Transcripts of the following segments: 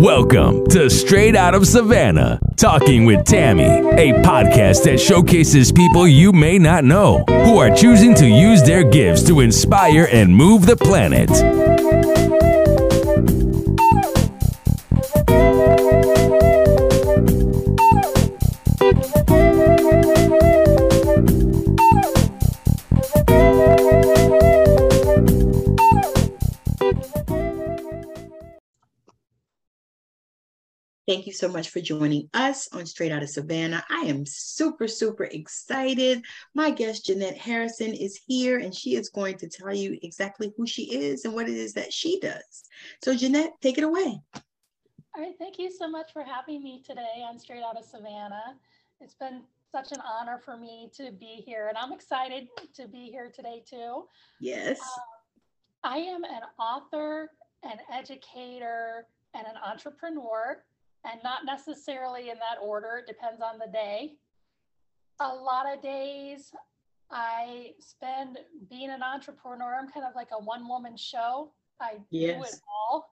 Welcome to Straight Out of Savannah, Talking with Tammi, a podcast that showcases people you may not know who are choosing to use their gifts to inspire and move the planet. Thank you so much for joining us on Straight Out of Savannah. I am super, super excited. My guest, Jeanette Harrison, is here and she is going to tell you exactly who she is and what it is that she does. So, Jeanette, take it away. All right. Thank you so much for having me today on Straight Out of Savannah. It's been such an honor for me to be here, and I'm excited to be here today, too. Yes. Um, I am an author, an educator, and an entrepreneur and not necessarily in that order. It depends on the day. A lot of days I spend being an entrepreneur. I'm kind of like a one woman show. I yes. do it all.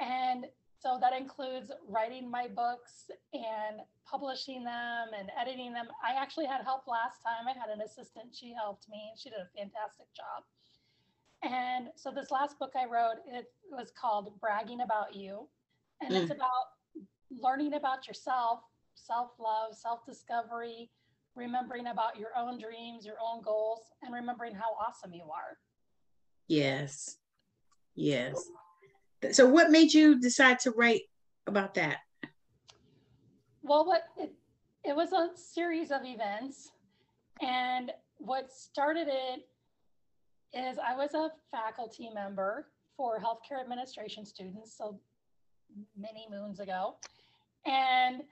And so that includes writing my books and publishing them and editing them. I actually had help last time. I had an assistant. She helped me. She did a fantastic job. And so this last book I wrote, it was called Bragging About You. And mm. it's about learning about yourself, self love, self discovery, remembering about your own dreams, your own goals, and remembering how awesome you are. Yes. Yes. So, what made you decide to write about that? Well, what it, it was a series of events. And what started it is I was a faculty member for healthcare administration students. So, many moons ago. And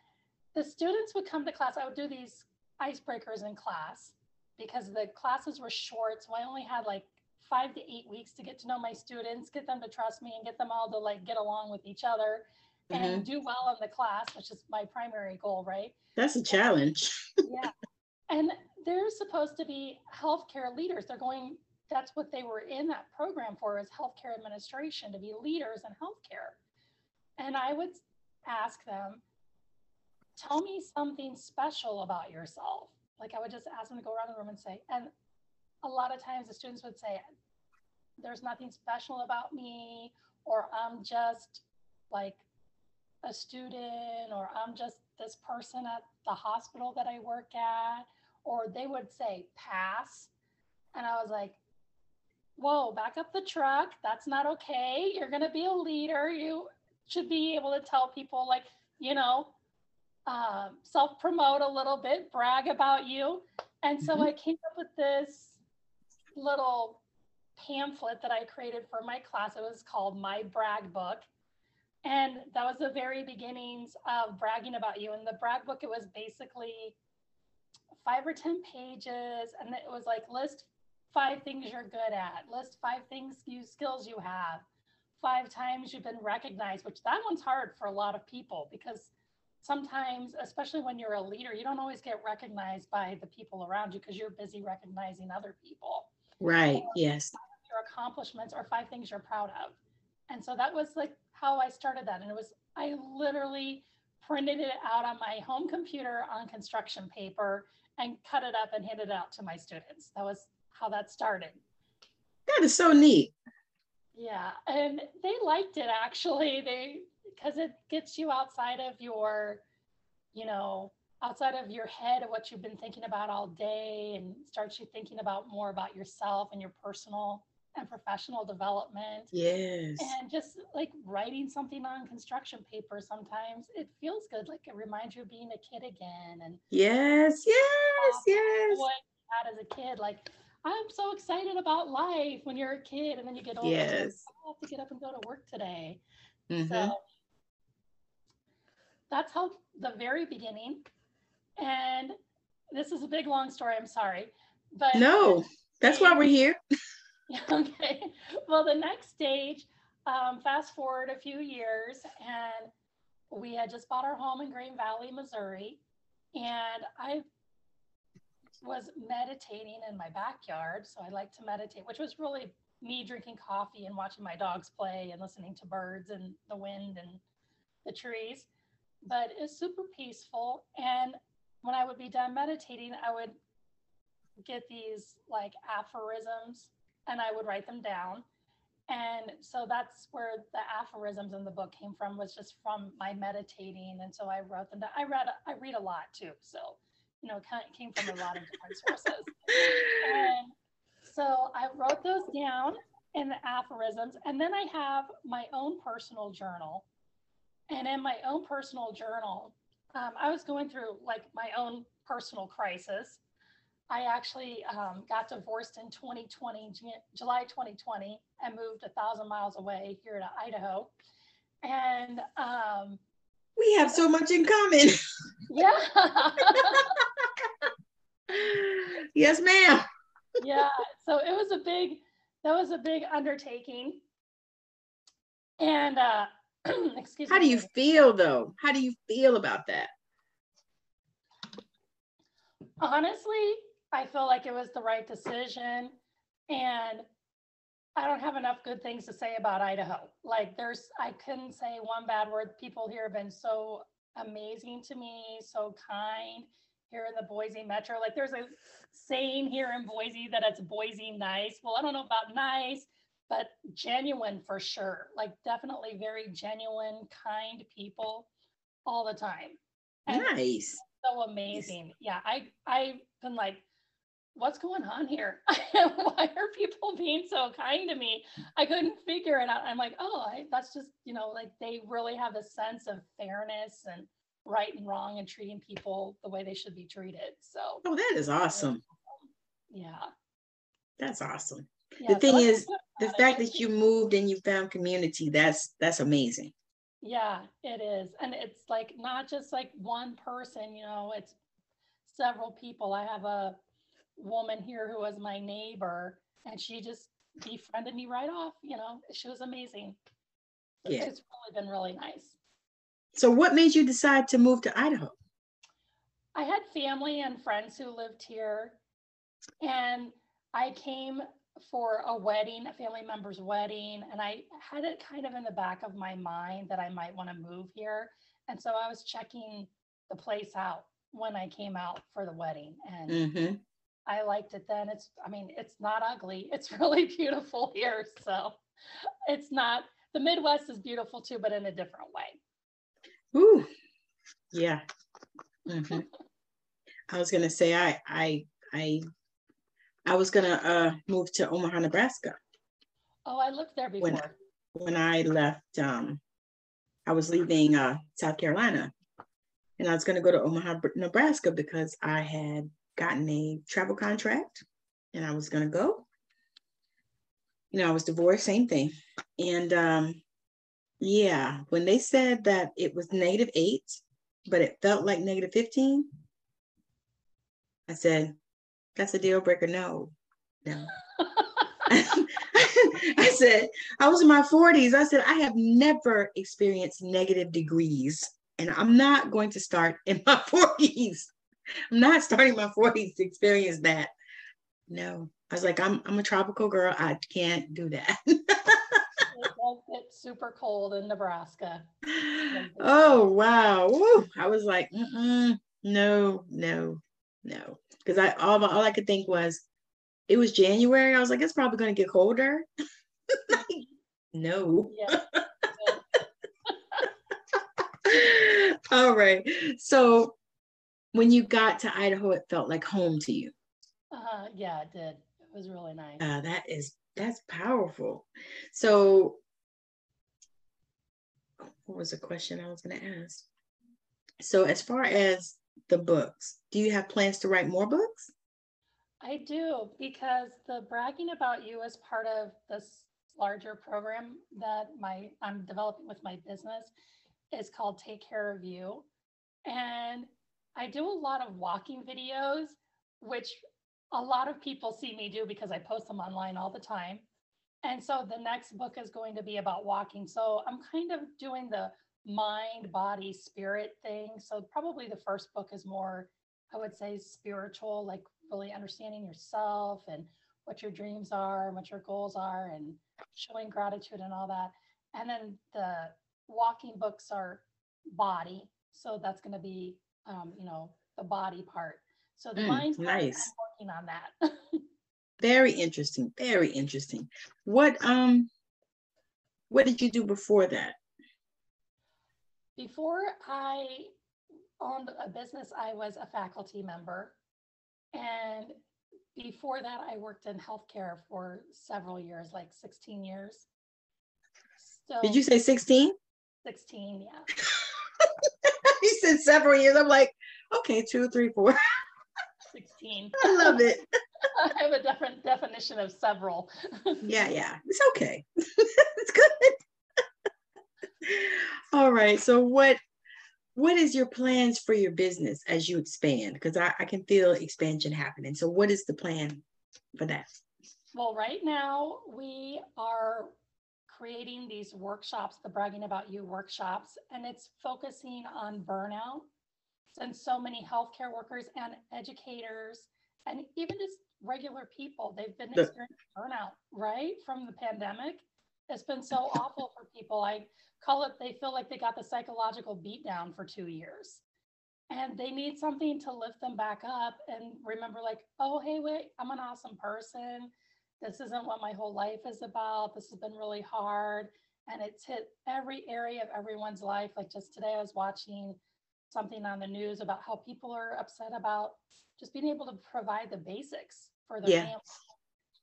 the students would come to class. I would do these icebreakers in class because the classes were short. So I only had like five to eight weeks to get to know my students, get them to trust me, and get them all to like get along with each other mm-hmm. and do well in the class, which is my primary goal, right? That's a challenge. yeah. And they're supposed to be healthcare leaders. They're going, that's what they were in that program for is healthcare administration to be leaders in healthcare. And I would ask them, tell me something special about yourself. Like I would just ask them to go around the room and say, and a lot of times the students would say, there's nothing special about me, or I'm just like a student, or I'm just this person at the hospital that I work at, or they would say pass. And I was like, whoa, back up the truck. That's not okay. You're going to be a leader. You should be able to tell people like, you know, um, self promote a little bit, brag about you. And so mm-hmm. I came up with this little pamphlet that I created for my class. It was called My Brag Book. And that was the very beginnings of bragging about you. And the brag book, it was basically five or 10 pages. And it was like list five things you're good at, list five things you skills you have, five times you've been recognized, which that one's hard for a lot of people because sometimes, especially when you're a leader, you don't always get recognized by the people around you because you're busy recognizing other people. Right. Yes. Your accomplishments or five things you're proud of. And so that was like how I started that. And it was, I literally printed it out on my home computer on construction paper and cut it up and handed it out to my students. That was how that started. That is so neat. Yeah, and they liked it actually. They because it gets you outside of your, you know, outside of your head of what you've been thinking about all day and starts you thinking about more about yourself and your personal and professional development. Yes. And just like writing something on construction paper sometimes it feels good. Like it reminds you of being a kid again. And yes, yes, yes. What you had as a kid, like I'm so excited about life when you're a kid and then you get older. Yes. I have to get up and go to work today. Mm-hmm. So that's how the very beginning. And this is a big long story. I'm sorry. But no, that's why we're here. okay. Well, the next stage, um, fast forward a few years, and we had just bought our home in Green Valley, Missouri. And I was meditating in my backyard. So I like to meditate, which was really me drinking coffee and watching my dogs play and listening to birds and the wind and the trees, but it's super peaceful. And when I would be done meditating, I would get these like aphorisms and I would write them down. And so that's where the aphorisms in the book came from was just from my meditating. And so I wrote them down. I read, I read a lot too. So, you know, of came from a lot of different sources. And so I wrote those down in the aphorisms. And then I have my own personal journal. And in my own personal journal, um, I was going through like my own personal crisis. I actually um, got divorced in 2020, July 2020, and moved a thousand miles away here to Idaho. And um, we have so much in common. Yeah. yes, ma'am. yeah. So it was a big, that was a big undertaking. And uh, excuse How me. do you feel though? How do you feel about that? honestly, I feel like it was the right decision. And I don't have enough good things to say about Idaho. Like, there's, I couldn't say one bad word. People here have been so amazing to me, so kind here in the Boise metro. Like, there's a saying here in Boise that it's Boise nice. Well, I don't know about nice, but genuine for sure. Like, definitely very genuine, kind people all the time. And Nice. so amazing. Yeah, I I've been like, what's going on here? Why are people being so kind to me? I couldn't figure it out. I'm like, oh, I, that's just you know, like they really have a sense of fairness and right and wrong and treating people the way they should be treated. So Oh, that is awesome. yeah. That's awesome. Yeah The thing so is, The fact that you moved and you found community, that's that's amazing. Yeah, it is. And it's like not just like one person, you know, it's several people. I have a woman here who was my neighbor and she just befriended me right off, you know, she was amazing. So Yeah. It's really been really nice. So what made you decide to move to Idaho? I had family and friends who lived here and I came for a wedding, a family member's wedding, and I had it kind of in the back of my mind that I might want to move here. And so I was checking the place out when I came out for the wedding and Mm-hmm. I liked it then. It's, I mean, it's not ugly. It's really beautiful here. So it's not, the Midwest is beautiful too, but in a different way. Ooh, yeah. Mhm. I was gonna say I I I I was gonna uh move to Omaha, Nebraska Oh, I lived there When- before. when I left. Um, I was leaving uh South Carolina, and I was gonna go to Omaha, Nebraska because I had gotten a travel contract, and I was gonna go. You know, I was divorced, same thing, and um, yeah, when they said that it was negative eight, but it felt like negative 15, I said, that's a deal breaker. No, no. I said, I was in my 40s. I said, I have never experienced negative degrees, and I'm not going to start in my 40s. I'm not starting my 40s to experience that. No, I was like, I'm, I'm a tropical girl. I can't do that. it does get super cold in Nebraska. oh wow Woo. i was like no no no because i all, all i could think was it was january. I was like it's probably going to get colder. No. Yeah. all right. So when you got to idaho it felt like home to you. Uh, yeah, it did. It was really nice. uh, that is that's powerful. So what was the question i was going to ask? So as far as the books do you have plans to write more books I do because the bragging about you is part of this larger program that my I'm developing with my business is called Take Care of You. And I do a lot of walking videos, which a lot of people see me do because I post them online all the time. And so the next book is going to be about walking. So I'm kind of doing the mind, body, spirit thing. So probably the first book is more, I would say, spiritual, like really understanding yourself and what your dreams are and what your goals are and showing gratitude and all that. And then the walking books are body. So that's going to be, um, you know, the body part. So the Mm, mind nice. I'm working on that. Very interesting. Very interesting. What um what did you do before that? Before I owned a business, I was a faculty member. And before that, I worked in healthcare for several years, like 16 years. So Did you say 16? 16, yeah. you said several years. I'm like, okay, two, three, four. 16. I love it. I have a different definition of several. Yeah, yeah. It's okay. it's good. All right. So what what is your plans for your business as you expand? Because I, I can feel expansion happening. So what is the plan for that? Well, right now we are creating these workshops, the Bragging About You workshops, and it's focusing on burnout. Since so many healthcare workers and educators, and even just regular people, they've been experiencing burnout, right? From the pandemic. It's been so awful for people. I call it, they feel like they got the psychological beat down for two years. And they need something to lift them back up and remember, like, oh, hey, wait, I'm an awesome person this isn't what my whole life is about. This has been really hard. And it's hit every area of everyone's life. Like just today, I was watching something on the news about how people are upset about just being able to provide the basics for their Yeah. family.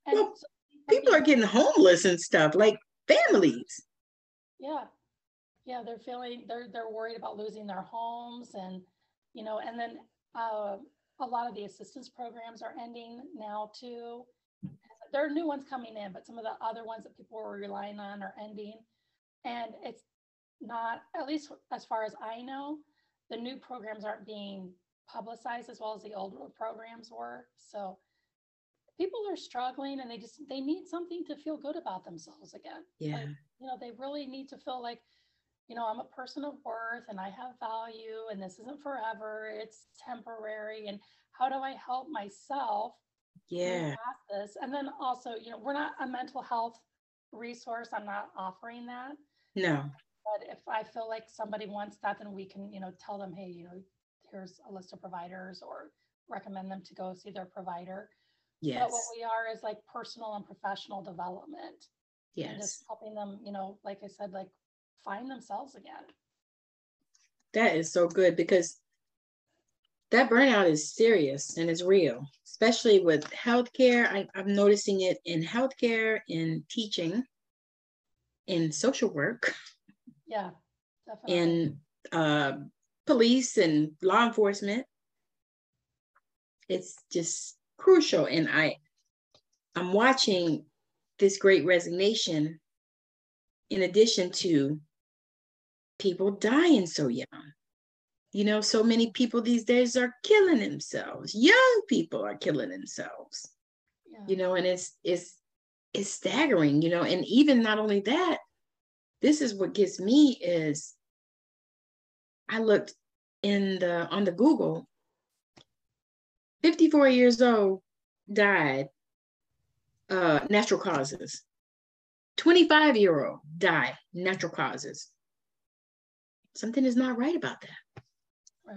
And Well, so People are getting homeless and stuff, like families. yeah yeah they're feeling they're they're worried about losing their homes and you know and then uh, a lot of the assistance programs are ending now too. There are new ones coming in but some of the other ones that people were relying on are ending. And it's not at least as far as i know the new programs aren't being publicized as well as the old programs were. So people are struggling and they just they need something to feel good about themselves again. Yeah. like, you know, they really need to feel like, you know, I'm a person of worth and I have value and this isn't forever, it's temporary. And how do I help myself Yeah. this? And then also, you know, we're not a mental health resource. I'm not offering that. No. But if I feel like somebody wants that, then we can, you know, tell them, hey, you know, here's a list of providers or recommend them to go see their provider. Yes. But what we are is like personal and professional development and just helping them, you know, like I said, like find themselves again. That is so good because that burnout is serious and it's real, especially with healthcare. I, I'm noticing it in healthcare, in teaching, in social work, Yeah, definitely. in uh, police and law enforcement. It's just crucial. And I, I'm watching this great resignation in addition to people dying so young. You know, so many people these days are killing themselves. Young people are killing themselves. yeah. You know, and it's it's it's staggering, you know, and even not only that, this is what gets me is I looked in the on the Google, 54 years old, died, uh, natural causes. 25 year old died, natural causes. Something is not right about that. right.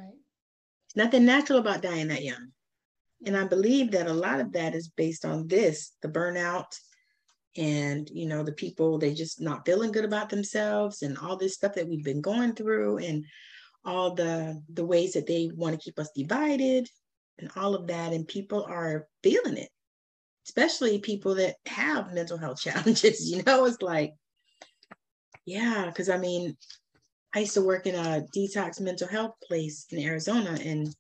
There's nothing natural about dying that young. And I believe that a lot of that is based on this, the burnout and you know the people they just not feeling good about themselves and all this stuff that we've been going through and all the the ways that they want to keep us divided and all of that and people are feeling it especially people that have mental health challenges you know it's like yeah because i mean i used to work in a detox mental health place in arizona and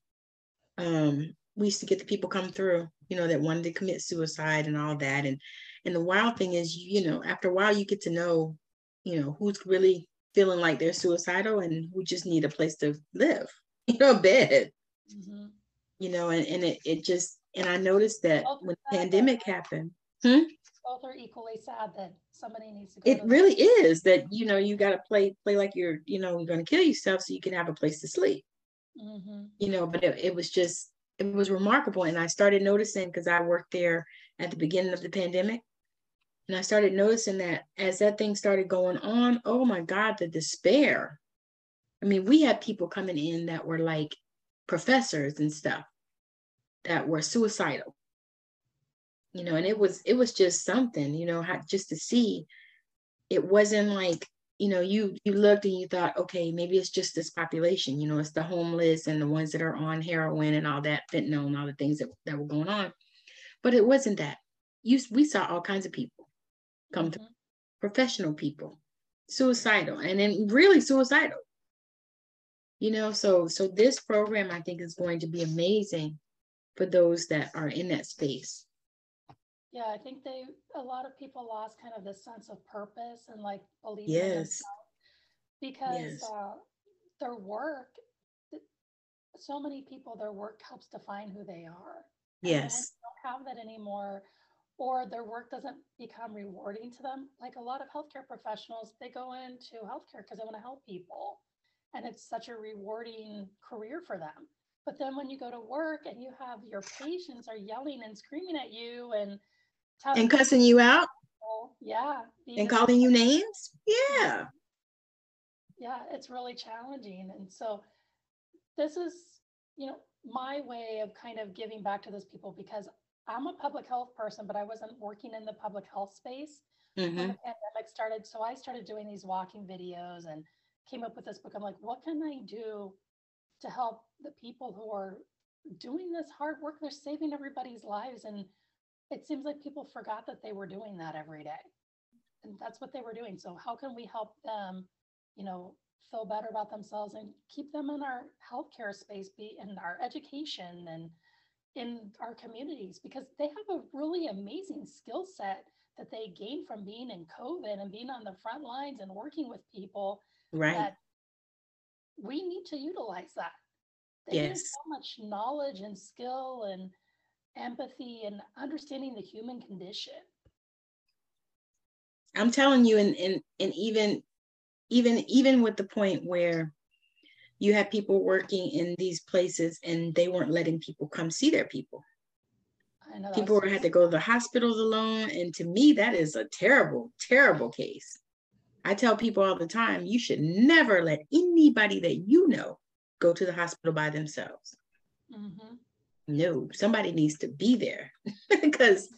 um we used to get the people come through you know that wanted to commit suicide and all that and and the wild thing is you know after a while you get to know you know who's really feeling like they're suicidal and who just need a place to live you know a bed. Hmm you know and, and it, it just and i noticed that Both when the pandemic happened Both are equally sad that somebody needs to go. it to really is that you know you got to play play like you're you know you're going to kill yourself so you can have a place to sleep hmm you know but it, it was just it was remarkable and i started noticing because i worked there at the beginning of the pandemic and i started noticing that as that thing started going on oh my god the despair I mean, we had people coming in that were like professors and stuff that were suicidal. You know, and it was it was just something, you know, how, just to see. It wasn't like you know you you looked and you thought okay maybe it's just this population you know it's the homeless and the ones that are on heroin and all that fentanyl and all the things that, that were going on. But it wasn't that. You we saw all kinds of people come mm-hmm. to professional people. Suicidal and then really suicidal. You know so so this program i think is going to be amazing for those that are in that space yeah, I think they a lot of people lost kind of the sense of purpose and like belief yes. because yes. Uh, their work. So many people, their work helps define who they are. Yes, They don't have that anymore, or their work doesn't become rewarding to them. Like a lot of healthcare professionals, they go into healthcare because they want to help people, and it's such a rewarding career for them. But then when you go to work and you have your patients are yelling and screaming at you and and cussing you out? yeah and calling you names? Yeah. Yeah it's really challenging. And so this is you know my way of kind of giving back to those people because i'm a public health person but i wasn't working in the public health space mm-hmm. when the pandemic started. So i started doing these walking videos and came up with this book. I'm like what can i do to help the people who are doing this hard work? They're saving everybody's lives. And it seems like people forgot that they were doing that every day. And that's what they were doing. So how can we help them, you know, feel better about themselves and keep them in our healthcare space, be in our education and in our communities because they have a really amazing skill set that they gain from being in COVID and being on the front lines and working with people. Right. We need to utilize that. They yes. so much knowledge and skill and empathy and understanding the human condition. I'm telling you and and, and even even even with the point where you had people working in these places and they weren't letting people come see their people. I know. people had to go to the hospitals alone and to me that is a terrible terrible case. I tell people all the time you should never let anybody that you know go to the hospital by themselves. Mm-hmm no, somebody needs to be there because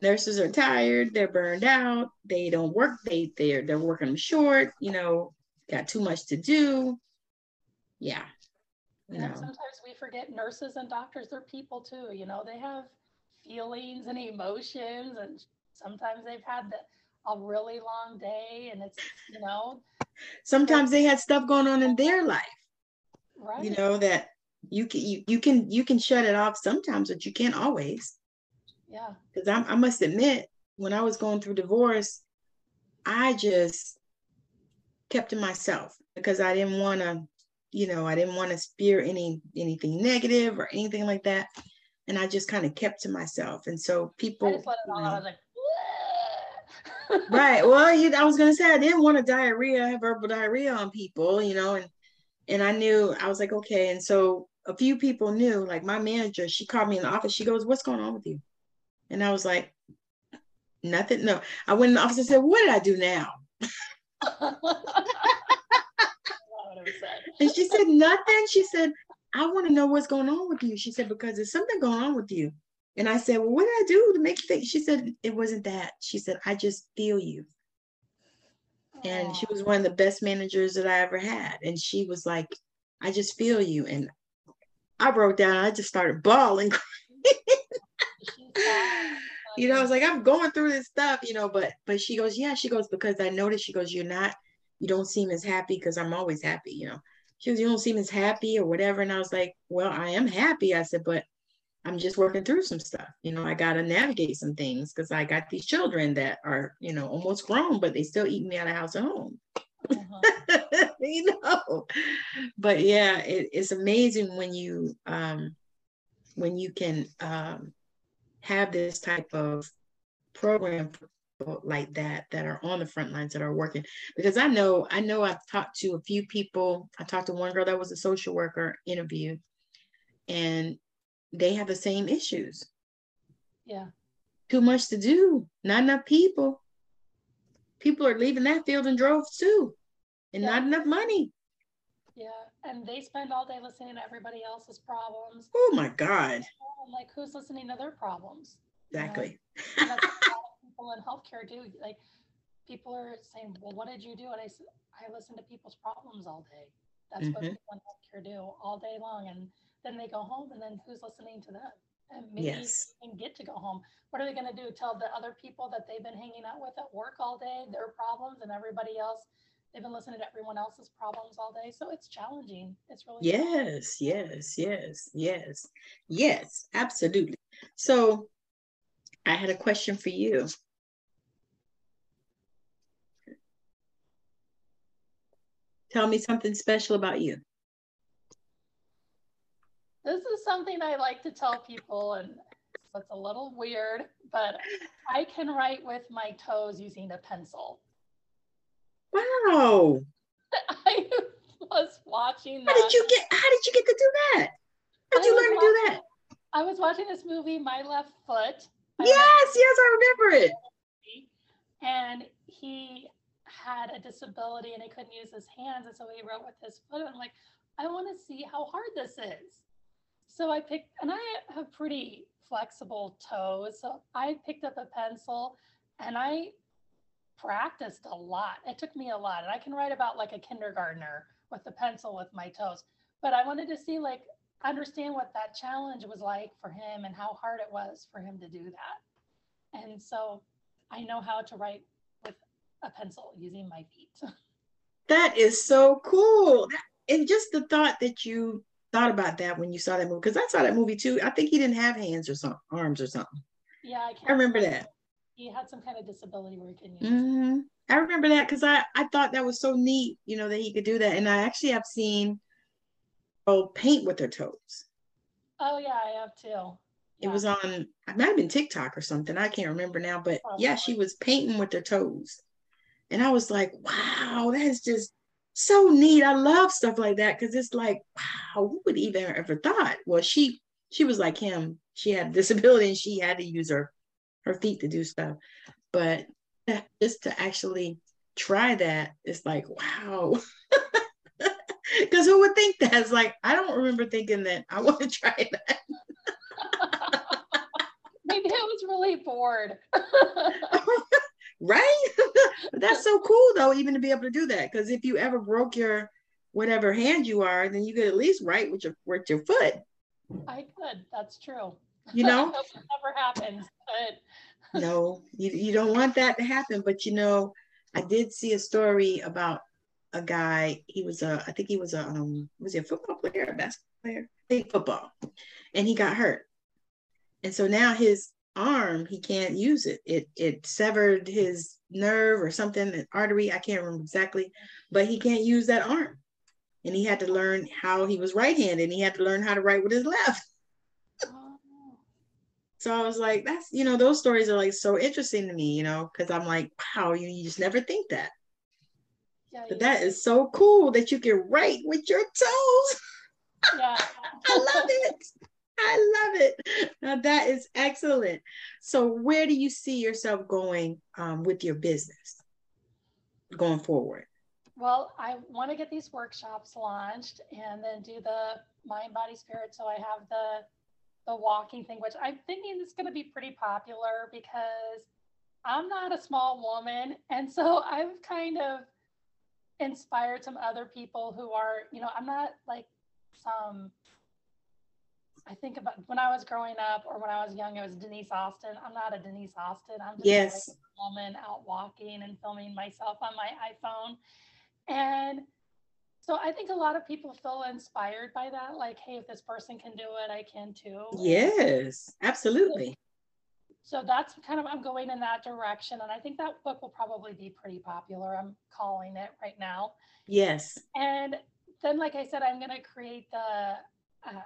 nurses are tired, they're burned out, they don't work, they they're they're working them short, you know, got too much to do. Yeah. No. sometimes we forget nurses and doctors, they're people too, you know, they have feelings and emotions and sometimes they've had the, a really long day and it's, you know. Sometimes they had stuff going on in their life. Right. You know, that you can you, you can you can shut it off sometimes but you can't always. Yeah. Because I, I must admit when i was going through divorce i just kept to myself because i didn't want to you know i didn't want to spear any anything negative or anything like that. And i just kind of kept to myself. And so people I just let it all out. I was like right. Well you, i was going to say i didn't want to diarrhea verbal diarrhea on people you know and and i knew i was like okay. And so a few people knew, like my manager, she called me in the office. She goes, What's going on with you? And I was like, Nothing. No. I went in the office and said, What did I do now? and she said, Nothing. She said, I want to know what's going on with you. She said, Because there's something going on with you. And I said, Well, what did I do to make you think? She said, It wasn't that. She said, I just feel you. And she was one of the best managers that I ever had. And she was like, I just feel you. And I broke down. I just started bawling. you know, I was like, I'm going through this stuff, you know, but but she goes, yeah, she goes, because I noticed, she goes, you're not, you don't seem as happy because I'm always happy, you know. She goes, you don't seem as happy or whatever. And I was like, well, I am happy. I said, but I'm just working through some stuff. You know, I got to navigate some things because I got these children that are, you know, almost grown, but they still eat me out of house and home. Uh-huh. you know? But yeah it, it's amazing when you um when you can um have this type of program like that that are on the front lines that are working. Because i know i know i've talked to a few people. I talked to one girl that was a social worker interview and they have the same issues. Yeah. Too much to do. Not enough people people are leaving that field in droves too and yeah. not enough money. Yeah, and they spend all day listening to everybody else's problems. Oh my God. I'm like, who's listening to their problems? Exactly. You know? that's what people in healthcare do. Like, people are saying, "Well, what did you do?" And I said, "I listen to people's problems all day. That's what Mhm. people in healthcare do all day long." And then they go home, and then who's listening to them? And maybe Yes. can get to go home. What are they going to do? Tell the other people that they've been hanging out with at work all day their problems, and everybody else they've been listening to everyone else's problems all day. So it's challenging. It's really challenging. Yes, yes, yes, yes, yes, absolutely. So I had a question for you. Tell me something special about you. This is something I like to tell people, and so it's a little weird, but I can write with my toes using a pencil. Wow. I was watching How did you get how did you get to do that? How did I you learn to do that? watching- I was watching this movie, My Left Foot. I Yes, yes, I remember it. And he had a disability and he couldn't use his hands. And so he wrote with his foot. And I'm like, I want to see how hard this is. So I picked, and I have pretty flexible toes. So I picked up a pencil and I practiced a lot. It took me a lot. And I can write about like a kindergartner with a pencil with my toes. But I wanted to see, like, understand what that challenge was like for him and how hard it was for him to do that. And so I know how to write with a pencil using my feet. That is so cool. And just the thought that you thought about that when you saw that movie, because I saw that movie too. I think he didn't have hands or some arms or something. yeah, I can't I remember that. He had some kind of disability where he couldn't use. hmm I remember that because I, I thought that was so neat, you know, that he could do that. And I actually have seen oh paint with their toes. Oh yeah, I have too. It was on, it might have been TikTok or something. I can't remember now, but yeah, she was painting with their toes. And I was like, wow, that is just so neat. I love stuff like that because it's like, wow, who would even ever thought? Well, she she was like him. She had a disability and she had to use her her feet to do stuff. But just to actually try that, it's like, wow. Because who would think that? It's like, I don't remember thinking that I want to try that. Maybe I was really bored. Right? that's so cool though, even to be able to do that. Because if you ever broke your whatever hand you are, then you could at least write with your with your foot. I could. That's true. You know? It never happens, but no, you, you don't want that to happen. But you know, I did see a story about a guy. He was a, I think he was a, um, was he a football player, a basketball player? I think football, and he got hurt, and so now his arm he can't use it. It it severed his nerve or something, an artery. I can't remember exactly, but he can't use that arm, and he had to learn how he was right-handed. and He had to learn how to write with his left. So I was like, that's, you know, those stories are like so interesting to me, you know, because I'm like, wow, you, you just never think that. yeah, But that is so cool that you can write with your toes. yeah. I love it. I love it. Now that is excellent. So where do you see yourself going um, with your business going forward? Well, I want to get these workshops launched and then do the mind, body, spirit. So I have the the walking thing, which I'm thinking is going to be pretty popular because I'm not a small woman, and so I've kind of inspired some other people who are, you know, I'm not like some. I think about when I was growing up or when I was young, it was Denise Austin. I'm not a Denise Austin. I'm just a Yes. regular woman out walking and filming myself on my iPhone. And so I think a lot of people feel inspired by that. Like, hey, if this person can do it, I can too. Yes, absolutely. So that's kind of, I'm going in that direction. And I think that book will probably be pretty popular. I'm calling it right now. Yes. And then, like I said, I'm going to create the uh,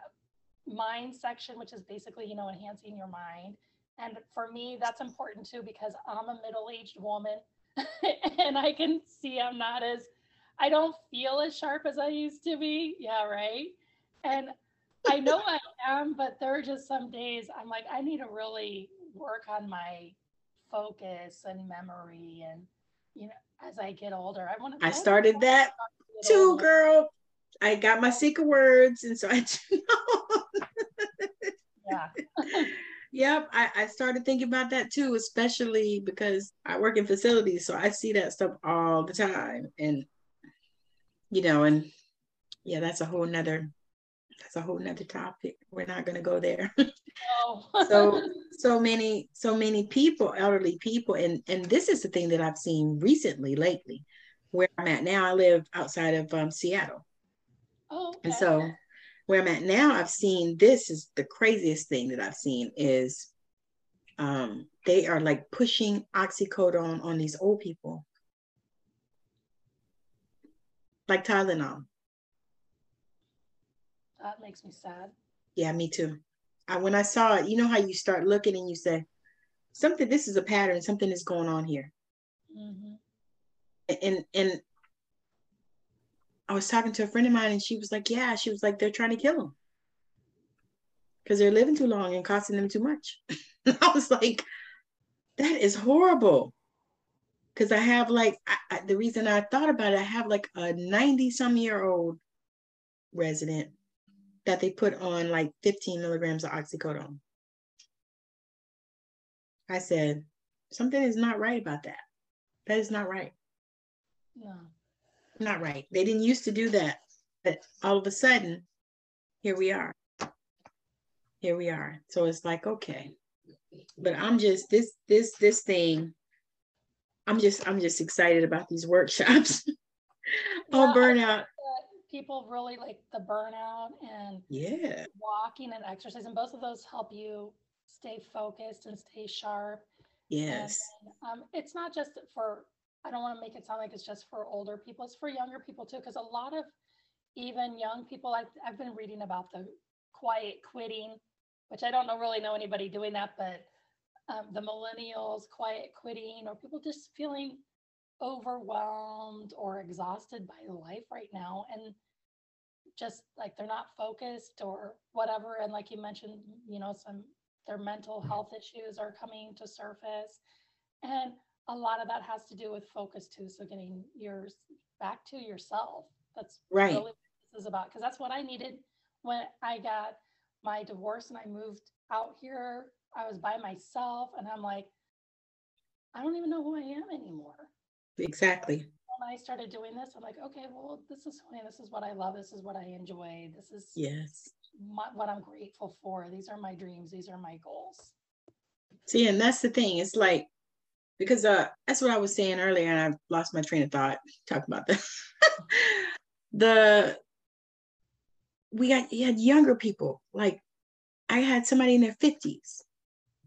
mind section, which is basically, you know, enhancing your mind. And for me, that's important too, because I'm a middle aged woman and I can see I'm not as, I don't feel as sharp as I used to be. Yeah, right. And I know I am, but there are just some days I'm like, I need to really work on my focus and memory. And, you know, as I get older, I want to. I started that Too, girl. I got my secret words, and so I Yeah. Yep, I, I started thinking about that too, especially because I work in facilities, so I see that stuff all the time. And you know, and yeah, that's a whole nother that's a whole nother topic. We're not gonna go there. Oh. so so many, so many people, elderly people, and and this is the thing that I've seen recently, lately, where I'm at now. I live outside of um, Seattle. Oh, okay. And so where I'm at now, I've seen this is the craziest thing that I've seen is um, they are like pushing oxycodone on these old people. Like Tylenol. that makes me sad. Yeah, me too. I, when I saw it, you know how you start looking and you say, something, this is a pattern, something is going on here. hmm And and I was talking to a friend of mine and she was like, Yeah, she was like, they're trying to kill them. Because they're living too long and costing them too much. I was like, that is horrible. Because I have like I, I, the reason I thought about it, I have like a 90 some year old resident that they put on like 15 milligrams of oxycodone. I said, something is not right about that. That is not right. No. Not right. They didn't used to do that. But all of a sudden, here we are. Here we are. So it's like, okay. But I'm just this this this thing. I'm just I'm just excited about these workshops. oh, Yeah, burnout. people really like the burnout and Yeah. walking and exercise, and both of those help you stay focused and stay sharp. Yes. And, um, it's not just for, I don't want to make it sound like it's just for older people, it's for younger people too, because a lot of even young people, I've, I've been reading about the quiet quitting, which I don't know really know anybody doing that, but um, the millennials quiet quitting or people just feeling overwhelmed or exhausted by life right now and just like they're not focused or whatever and like you mentioned you know some their mental health issues are coming to surface and a lot of that has to do with focus too so getting yours back to yourself that's Right. really what this is about because that's what i needed when i got my divorce and i moved out here i was by myself and i'm like i don't even know who i am anymore Exactly. when I started doing this, I'm like, okay, well, this is funny. This is what I love. This is what I enjoy. This is Yes. my, what I'm grateful for. These are my dreams. These are my goals. See, and that's the thing. It's like because uh that's what I was saying earlier, and I lost my train of thought talking about that. the we got you had younger people. Like I had somebody in their 50s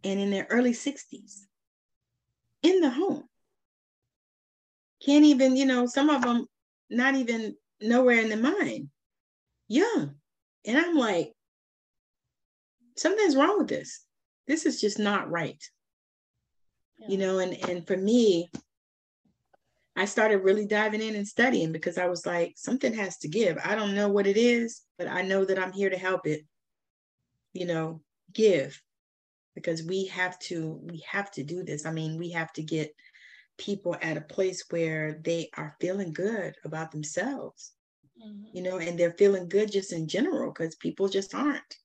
and in their early 60s in the home. Can't even, you know, some of them not even nowhere in the mind. Young. And I'm like, something's wrong with this. This is just not right you know and and for me i started really diving in and studying because i was like something has to give. I don't know what it is but i know that i'm here to help it you know give because we have to we have to do this. I mean we have to get people at a place where they are feeling good about themselves Mhm. you know and they're feeling good just in general because people just aren't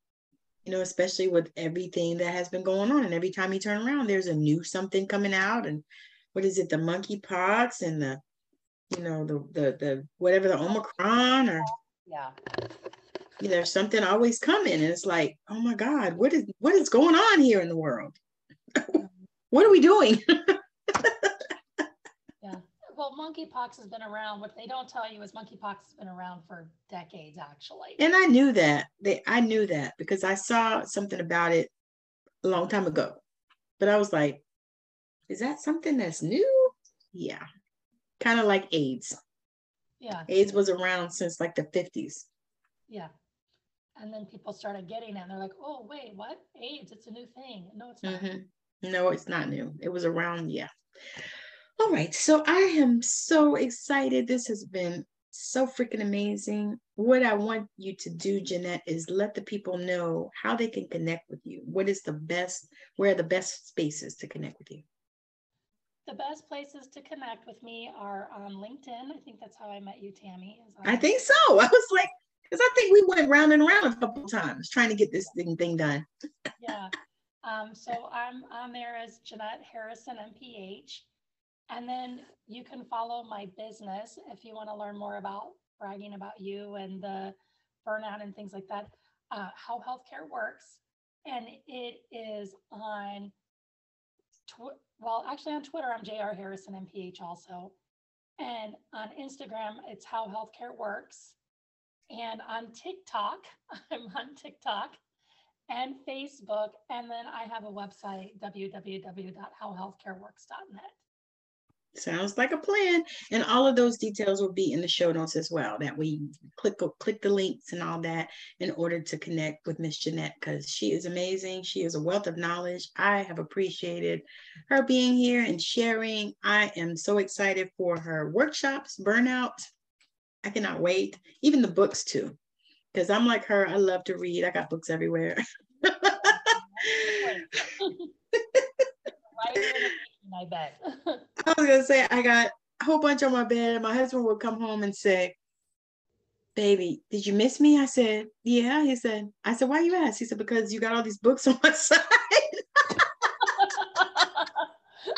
you know especially with everything that has been going on and every time you turn around there's a new something coming out and what is it the monkey pox and the you know the the the whatever the omicron or Yeah. you know, there's something always coming and it's like oh my god what is what is going on here in the world what are we doing. Well, monkeypox has been around. What they don't tell you is monkeypox has been around for decades, actually. And I knew that. They I knew that because I saw something about it a long time ago. But I was like, is that something that's new? Yeah. Kind of like AIDS. Yeah. AIDS was around since like the 50s. Yeah. And then people started getting it and they're like, oh, wait, what? AIDS, it's a new thing. No, it's not. Mhm. No, it's not new. It was around, yeah. All right. So I am so excited. This has been so freaking amazing. What I want you to do, Jeanette, is let the people know how they can connect with you. What is the best, where are the best spaces to connect with you? The best places to connect with me are on LinkedIn. I think that's how I met you, Tammi. is I think so. I was like, Because I think we went round and round a couple times trying to get this thing thing done. yeah. Um, so I'm on there as Jeanette Harrison MPH. And then you can follow my business if you want to learn more about bragging about you and the burnout and things like that, uh, how healthcare works. And it is on, tw- well, actually on Twitter, I'm JR Harrison MPH also. And on Instagram, it's how healthcare works. And on TikTok, I'm on TikTok and Facebook. And then I have a website, www.howhealthcareworks.net. Sounds like a plan. And all of those details will be in the show notes as well. That we click click the links and all that in order to connect with Miss Jeanette because she is amazing. She is a wealth of knowledge. I have appreciated her being here and sharing. I am so excited for her workshops, burnout. I cannot wait. Even the books too. Because I'm like her, I love to read. I got books everywhere. I bet. I was gonna say I got a whole bunch on my bed, and my husband would come home and say, "Baby, did you miss me?" I said, "Yeah." He said, "I said, why you ask?" He said, "Because you got all these books on my side."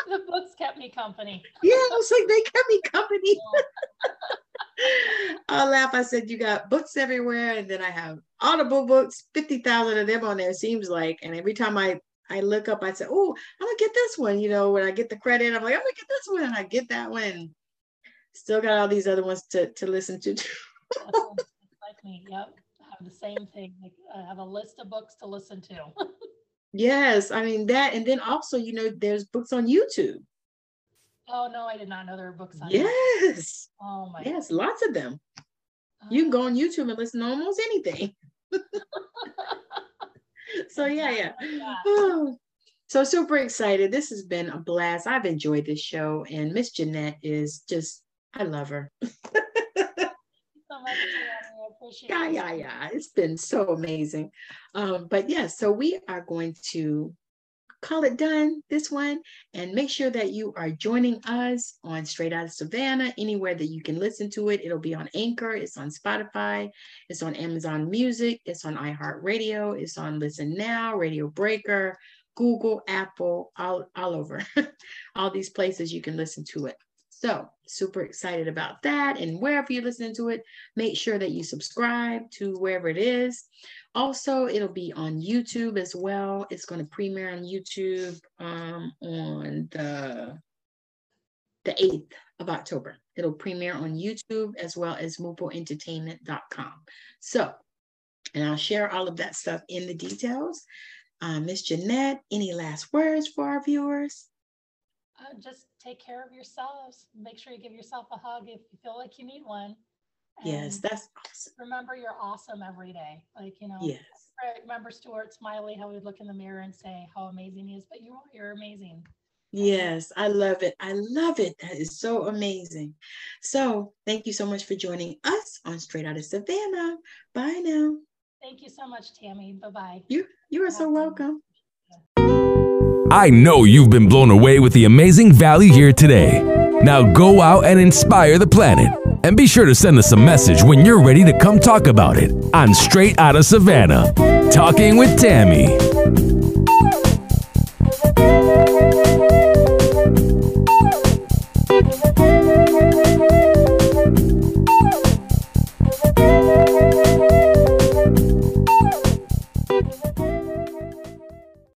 the books kept me company. Yeah, I was like, they kept me company. I laugh. I said, "You got books everywhere," and then I have Audible books, fifty thousand of them on there. Seems like, and every time I I look up, I say, oh, I'm gonna get this one. You know, when I get the credit, I'm like, I'm gonna get this one, and I get that one. Still got all these other ones to to listen to. like me, yep. I have the same thing. I have a list of books to listen to. yes, I mean that, and then also, you know, there's books on YouTube. Oh no, I did not know there were books on. Yes. YouTube. Oh my. Yes, lots of them. Oh. You can go oh. on YouTube and listen to almost anything. so yeah, yeah. Oh, so super excited. This has been a blast. I've enjoyed this show, and Miss Jeanette is just I love her. yeah, yeah, yeah. It's been so amazing. Um, but yeah, so we are going to call it done, this one, and make sure that you are joining us on Straight Out of Savannah, anywhere that you can listen to it. It'll be on Anchor, it's on Spotify, it's on Amazon Music, it's on iHeartRadio, it's on Listen Now, Radio Breaker, Google, Apple, all, all over. all these places you can listen to it. So, super excited about that. And wherever you're listening to it, make sure that you subscribe to wherever it is. Also, it'll be on YouTube as well. It's going to premiere on YouTube um, on the, the 8th of October. It'll premiere on YouTube as well as mupoentertainment.com. So, and I'll share all of that stuff in the details. Uh, Miss Jeanette, any last words for our viewers? Uh, just take care of yourselves. Make sure you give yourself a hug if you feel like you need one. And yes, that's awesome. Remember, you're awesome every day. Like, you know, yes. remember Stuart Smiley, how he'd look in the mirror and say how amazing he is, but you are, you're amazing. Yes, I love it. I love it. That is so amazing. So, thank you so much for joining us on Straight Out of Savannah. Bye now. Thank you so much, Tammi. Bye bye. You you are so welcome. I know you've been blown away with the amazing value here today. Now go out and inspire the planet. And be sure to send us a message when you're ready to come talk about it on Straight Out of Savannah. Talking with Tammi.